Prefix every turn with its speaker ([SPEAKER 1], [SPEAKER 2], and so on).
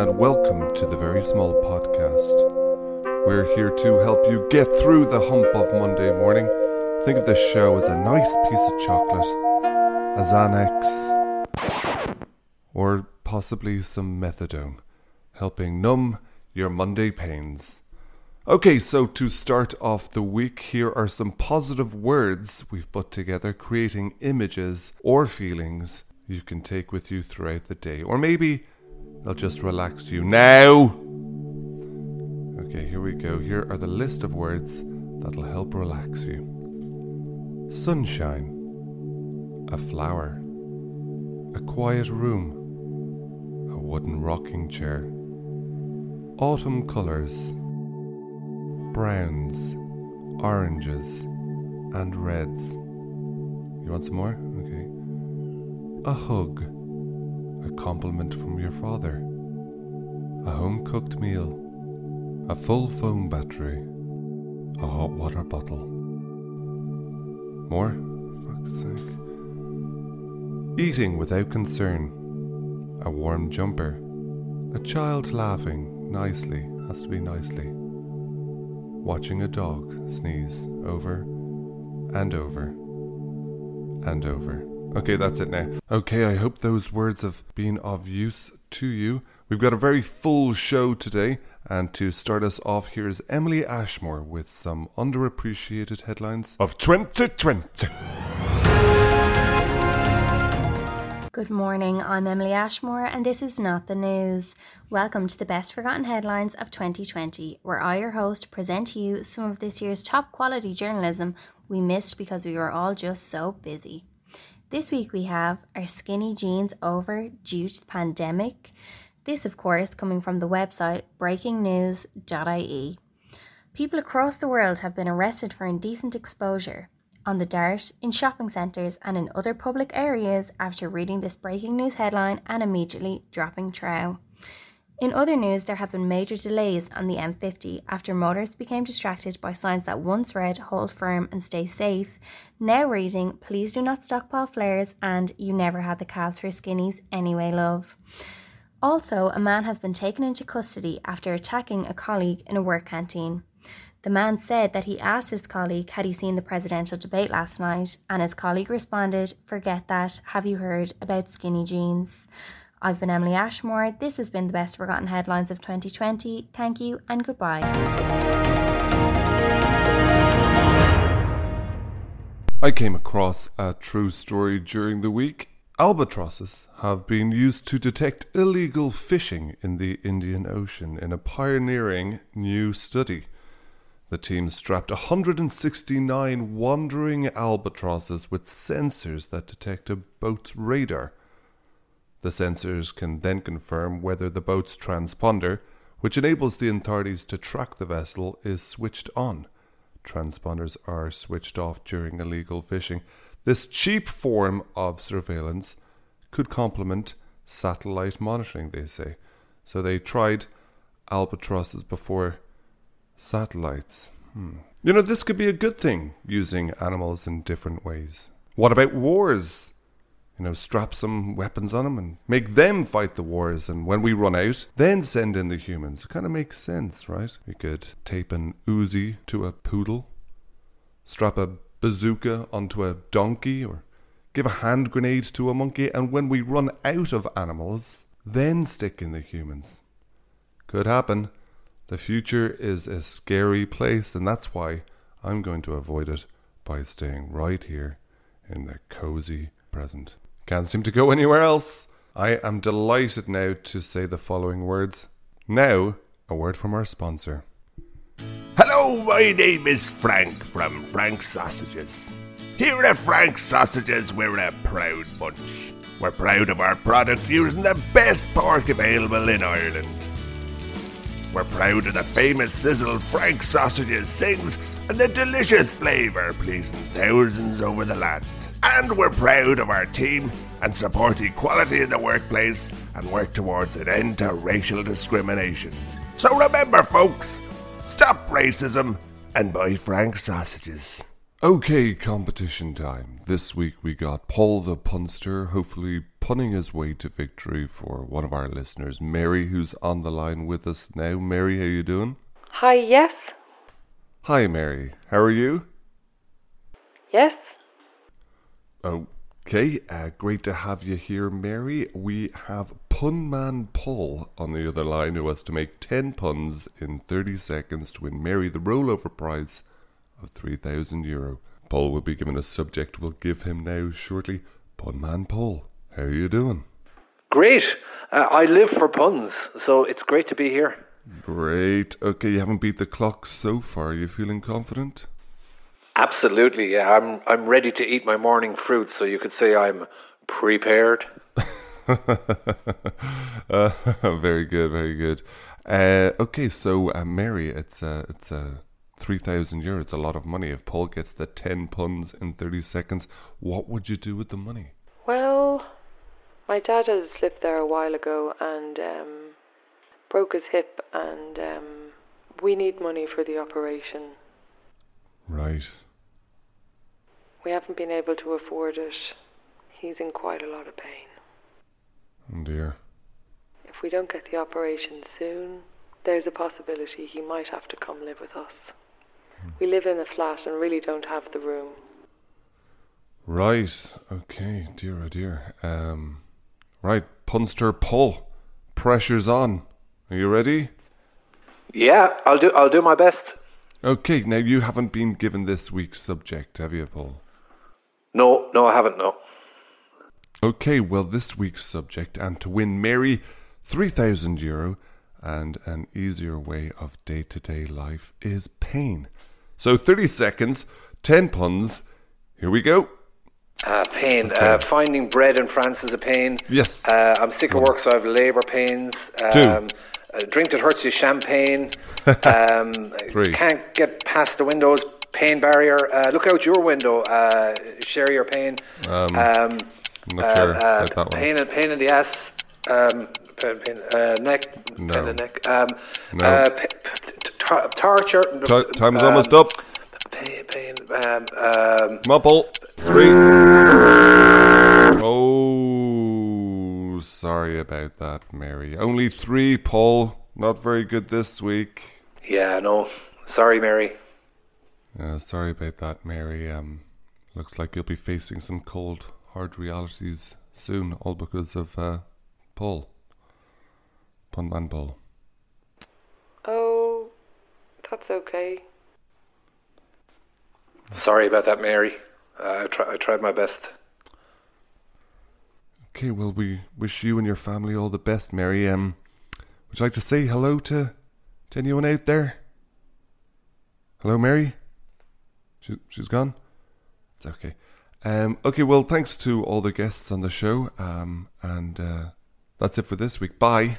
[SPEAKER 1] and welcome to the Very Small Podcast. We're here to help you get through the hump of Monday morning. Think of this show as a nice piece of chocolate, a Xanax, or possibly some methadone, helping numb your Monday pains. Okay, so to start off the week, here are some positive words we've put together, creating images or feelings you can take with you throughout the day. Or maybe they'll just relax you. Now! Okay, here we go. Here are the list of words that'll help relax you sunshine, a flower, a quiet room, a wooden rocking chair, autumn colours, browns, oranges, and reds. You want some more? Okay. A hug, a compliment from your father, a home cooked meal, a full phone battery, a hot water bottle. More? Fuck's sake. Eating without concern, a warm jumper, a child laughing nicely, has to be nicely, watching a dog sneeze over and over and over. Okay, that's it now. Okay, I hope those words have been of use to you. We've got a very full show today, and to start us off, here's Emily Ashmore with some underappreciated headlines of 2020.
[SPEAKER 2] Good morning, I'm Emily Ashmore, and this is Not the News. Welcome to the best forgotten headlines of 2020, where I, your host, present to you some of this year's top quality journalism we missed because we were all just so busy. This week we have Are Skinny Jeans Over Due to Pandemic? This, of course, coming from the website breakingnews.ie. People across the world have been arrested for indecent exposure on the dart, in shopping centres, and in other public areas after reading this breaking news headline and immediately dropping trow. In other news, there have been major delays on the M50 after motorists became distracted by signs that once read hold firm and stay safe, now reading please do not stockpile flares and you never had the calves for skinnies anyway, love. Also, a man has been taken into custody after attacking a colleague in a work canteen. The man said that he asked his colleague had he seen the presidential debate last night, and his colleague responded, Forget that, have you heard about skinny jeans? I've been Emily Ashmore. This has been the best forgotten headlines of 2020. Thank you and goodbye.
[SPEAKER 1] I came across a true story during the week. Albatrosses have been used to detect illegal fishing in the Indian Ocean in a pioneering new study. The team strapped 169 wandering albatrosses with sensors that detect a boat's radar. The sensors can then confirm whether the boat's transponder, which enables the authorities to track the vessel, is switched on. Transponders are switched off during illegal fishing. This cheap form of surveillance could complement satellite monitoring, they say. So they tried albatrosses before satellites. Hmm. You know, this could be a good thing, using animals in different ways. What about wars? You know, strap some weapons on them and make them fight the wars, and when we run out, then send in the humans. It kind of makes sense, right? We could tape an Uzi to a poodle, strap a bazooka onto a donkey, or give a hand grenade to a monkey, and when we run out of animals, then stick in the humans. Could happen. The future is a scary place, and that's why I'm going to avoid it by staying right here in the cozy present. Can't seem to go anywhere else. I am delighted now to say the following words. Now, a word from our sponsor.
[SPEAKER 3] Hello, my name is Frank from Frank Sausages. Here at Frank Sausages, we're a proud bunch. We're proud of our product using the best pork available in Ireland. We're proud of the famous sizzle Frank Sausages sings and the delicious flavour pleasing thousands over the land. And we're proud of our team and support equality in the workplace and work towards an end to racial discrimination. So remember, folks, stop racism and buy Frank sausages.
[SPEAKER 1] Okay, competition time. This week we got Paul the punster, hopefully punning his way to victory for one of our listeners, Mary, who's on the line with us now. Mary, how you doing?
[SPEAKER 4] Hi, yes.
[SPEAKER 1] Hi, Mary. How are you?
[SPEAKER 4] Yes.
[SPEAKER 1] Okay, uh, great to have you here, Mary. We have Punman Paul on the other line who has to make 10 puns in 30 seconds to win Mary the rollover prize of 3,000 euro. Paul will be given a subject we'll give him now shortly. Punman Paul, how are you doing?
[SPEAKER 5] Great. Uh, I live for puns, so it's great to be here.
[SPEAKER 1] Great. Okay, you haven't beat the clock so far. Are you feeling confident?
[SPEAKER 5] Absolutely. Yeah, I'm I'm ready to eat my morning fruit, so you could say I'm prepared.
[SPEAKER 1] uh, very good, very good. Uh, okay, so uh, Mary, it's uh, it's uh, three thousand euro. It's a lot of money. If Paul gets the ten puns in thirty seconds, what would you do with the money?
[SPEAKER 4] Well, my dad has lived there a while ago and um, broke his hip, and um, we need money for the operation.
[SPEAKER 1] Right.
[SPEAKER 4] We haven't been able to afford it. He's in quite a lot of pain.
[SPEAKER 1] Oh dear.
[SPEAKER 4] If we don't get the operation soon, there's a possibility he might have to come live with us. We live in a flat and really don't have the room.
[SPEAKER 1] Right. Okay. Dear, oh dear. Um. Right. Punster Paul. Pressure's on. Are you ready?
[SPEAKER 5] Yeah, I'll do I'll do my best.
[SPEAKER 1] Okay. Now you haven't been given this week's subject, have you, Paul?
[SPEAKER 5] No, no, I haven't. No.
[SPEAKER 1] Okay, well, this week's subject, and to win Mary 3,000 euro and an easier way of day to day life is pain. So 30 seconds, 10 puns. Here we go.
[SPEAKER 5] Uh, pain.
[SPEAKER 1] Okay.
[SPEAKER 5] Uh, finding bread in France is a pain.
[SPEAKER 1] Yes.
[SPEAKER 5] Uh, I'm sick of work, so I have labour pains.
[SPEAKER 1] Two.
[SPEAKER 5] Um, a drink that hurts you, champagne. um,
[SPEAKER 1] Three.
[SPEAKER 5] Can't get past the windows, pain barrier. Uh, look out your window. Uh, share your pain.
[SPEAKER 1] Um,
[SPEAKER 5] Um,
[SPEAKER 1] not sure about that one.
[SPEAKER 5] pain, in- pain in the ass. Um, pain, pain, uh, neck.
[SPEAKER 1] No.
[SPEAKER 5] Pain in the neck. Um,
[SPEAKER 1] No.
[SPEAKER 5] uh, p- t- torture.
[SPEAKER 1] Ti- time's
[SPEAKER 5] um,
[SPEAKER 1] almost up.
[SPEAKER 5] Pain, pain, um, um,
[SPEAKER 1] Paul. Three. Oh, sorry about that, Mary. Only three, Paul. Not very good this week.
[SPEAKER 5] yeah, no. Sorry, Mary.
[SPEAKER 1] Uh, sorry about that, Mary. Um, looks like you'll be facing some cold, hard realities soon, all because of uh, Paul. Punman Paul.
[SPEAKER 4] Oh, that's okay.
[SPEAKER 5] Sorry about that, Mary. Uh, I, try, I tried my best.
[SPEAKER 1] Okay, well, we wish you and your family all the best, Mary. Um, would you like to say hello to, to anyone out there? Hello, Mary. She, she's gone. It's okay. Um, okay, well, thanks to all the guests on the show. Um, and uh, that's it for this week. Bye.